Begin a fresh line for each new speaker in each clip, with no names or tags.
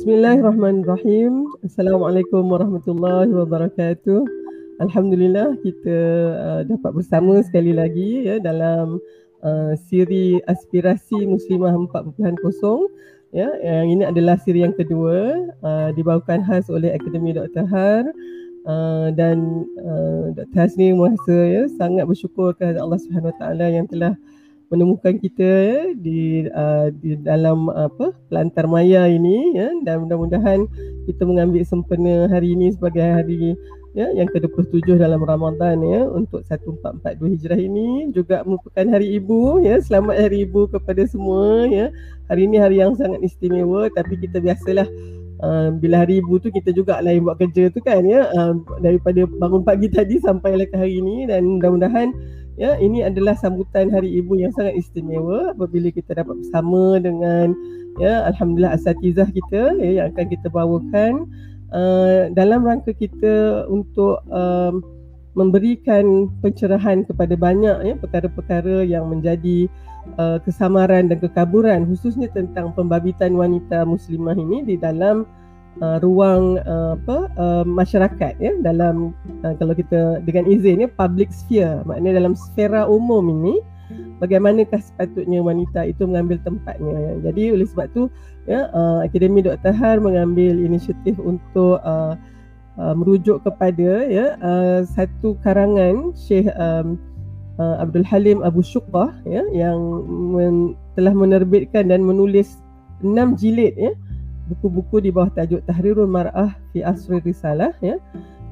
Bismillahirrahmanirrahim. Assalamualaikum warahmatullahi wabarakatuh. Alhamdulillah kita uh, dapat bersama sekali lagi ya dalam uh, siri aspirasi Muslimah 4.0 ya yang ini adalah siri yang kedua uh, dibawakan khas oleh Akademi Dr. Har uh, dan uh, Dr. Hasni merasa ya sangat bersyukur kepada Allah Subhanahu Wa Taala yang telah menemukan kita ya, di uh, di dalam apa pelantar maya ini ya. Dan mudah-mudahan kita mengambil sempena hari ini sebagai hari ya yang ke-27 dalam Ramadan ya untuk 1442 Hijrah ini. Juga merupakan hari ibu ya. Selamat hari ibu kepada semua ya. Hari ini hari yang sangat istimewa tapi kita biasalah Uh, bila hari ibu tu kita juga lah yang buat kerja tu kan ya. Uh, daripada bangun pagi tadi sampai ke hari ini. Dan mudah-mudahan ya ini adalah sambutan hari ibu yang sangat istimewa apabila kita dapat bersama dengan ya alhamdulillah asatizah kita ya, yang akan kita bawakan uh, dalam rangka kita untuk um, memberikan pencerahan kepada banyak ya perkara-perkara yang menjadi uh, kesamaran dan kekaburan khususnya tentang pembabitan wanita muslimah ini di dalam uh, ruang uh, apa uh, masyarakat ya dalam uh, kalau kita dengan izin ya public sphere maknanya dalam sfera umum ini bagaimanakah sepatutnya wanita itu mengambil tempatnya ya. jadi oleh sebab tu ya uh, akademi Dr Har mengambil inisiatif untuk uh, uh, merujuk kepada ya uh, satu karangan Syekh um, uh, Abdul Halim Abu Syuqah ya yang men- telah menerbitkan dan menulis enam jilid ya buku-buku di bawah tajuk Tahrirul Mar'ah fi Asri Risalah ya.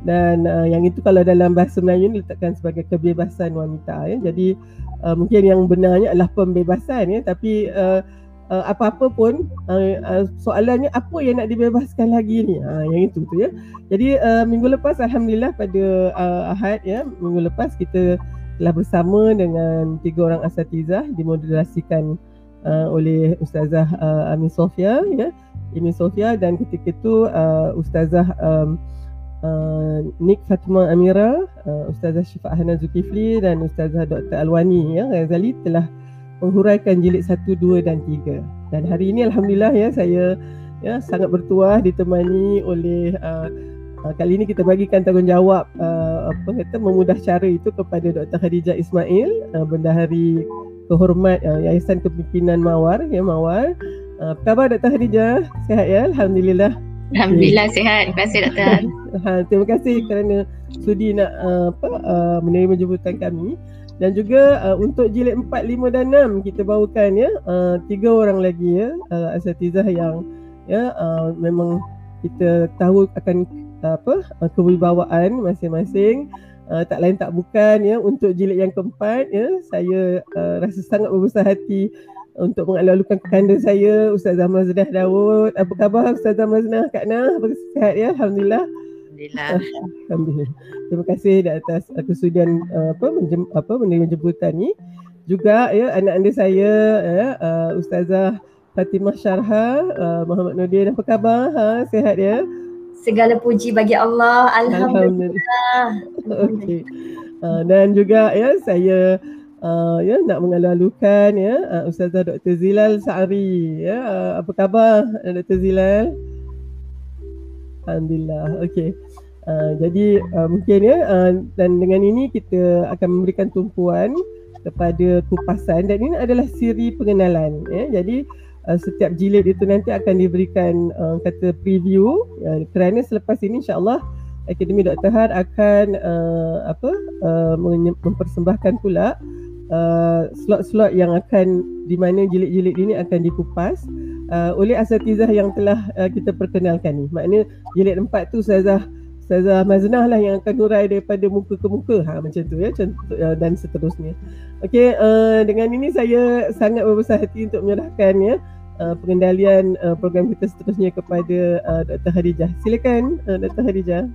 Dan uh, yang itu kalau dalam bahasa Melayu diletakkan sebagai kebebasan wanita ya. Jadi uh, mungkin yang benarnya adalah pembebasan ya tapi uh, uh, apa-apa pun uh, uh, soalannya apa yang nak dibebaskan lagi ni. Ha yang itu tu ya. Jadi uh, minggu lepas alhamdulillah pada uh, Ahad ya minggu lepas kita telah bersama dengan tiga orang asatizah dimoderasikan uh, oleh Ustazah uh, Amin Sofia ya. Imi Sofia dan ketika itu uh, Ustazah um, uh, Nik Fatima Amira, uh, Ustazah Syifa Hana Zulkifli dan Ustazah Dr. Alwani ya, Ghazali telah menghuraikan jilid 1, 2 dan 3. Dan hari ini Alhamdulillah ya saya ya sangat bertuah ditemani oleh uh, uh, kali ini kita bagikan tanggungjawab uh, apa kata memudah cara itu kepada Dr. Khadijah Ismail, uh, Bendahari Kehormat uh, Yayasan Kepimpinan Mawar ya Mawar Uh, apa khabar Dr. Hadijah? Sehat ya? Alhamdulillah.
Alhamdulillah okay. sihat. Terima kasih Dr.
ha, terima kasih kerana sudi nak uh, apa uh, menerima jemputan kami. Dan juga uh, untuk jilid 4, 5 dan 6 kita bawakan ya uh, tiga orang lagi ya uh, asatizah yang ya uh, memang kita tahu akan uh, apa uh, kewibawaan masing-masing uh, tak lain tak bukan ya untuk jilid yang keempat ya saya uh, rasa sangat berbesar hati untuk mengalu-alukan kekanda saya Ustazah Maznah Dawud. Apa khabar Ustazah Maznah Kak Nah? Apa sihat ya? Alhamdulillah.
Alhamdulillah.
Alhamdulillah. Terima kasih di atas kesudian uh, apa menjem, apa menerima jemputan ni. Juga ya anak-anak saya ya uh, Ustazah Fatimah Syarha, uh, Muhammad Nordin apa khabar? Ha, sihat ya?
Segala puji bagi Allah. Alhamdulillah.
Alhamdulillah. Okey. Uh, dan juga ya saya uh, ya nak mengalu-alukan ya uh, Ustazah Dr. Zilal Sa'ari ya uh, apa khabar Dr. Zilal Alhamdulillah okey uh, jadi uh, mungkin ya uh, dan dengan ini kita akan memberikan tumpuan kepada kupasan dan ini adalah siri pengenalan ya jadi uh, setiap jilid itu nanti akan diberikan uh, kata preview uh, kerana selepas ini insyaallah Akademi Dr. Har akan uh, apa uh, mempersembahkan pula Uh, slot-slot yang akan di mana jilid-jilid ini akan dikupas uh, oleh asatizah yang telah uh, kita perkenalkan ni. Maknanya jilid empat tu Ustazah Ustazah Maznah lah yang akan urai daripada muka ke muka. Ha macam tu ya contoh, uh, dan seterusnya. Okey, uh, dengan ini saya sangat berbesar hati untuk menyerahkan ya uh, pengendalian uh, program kita seterusnya kepada uh, Dr. Hadijah. Silakan uh, Dr. Hadijah.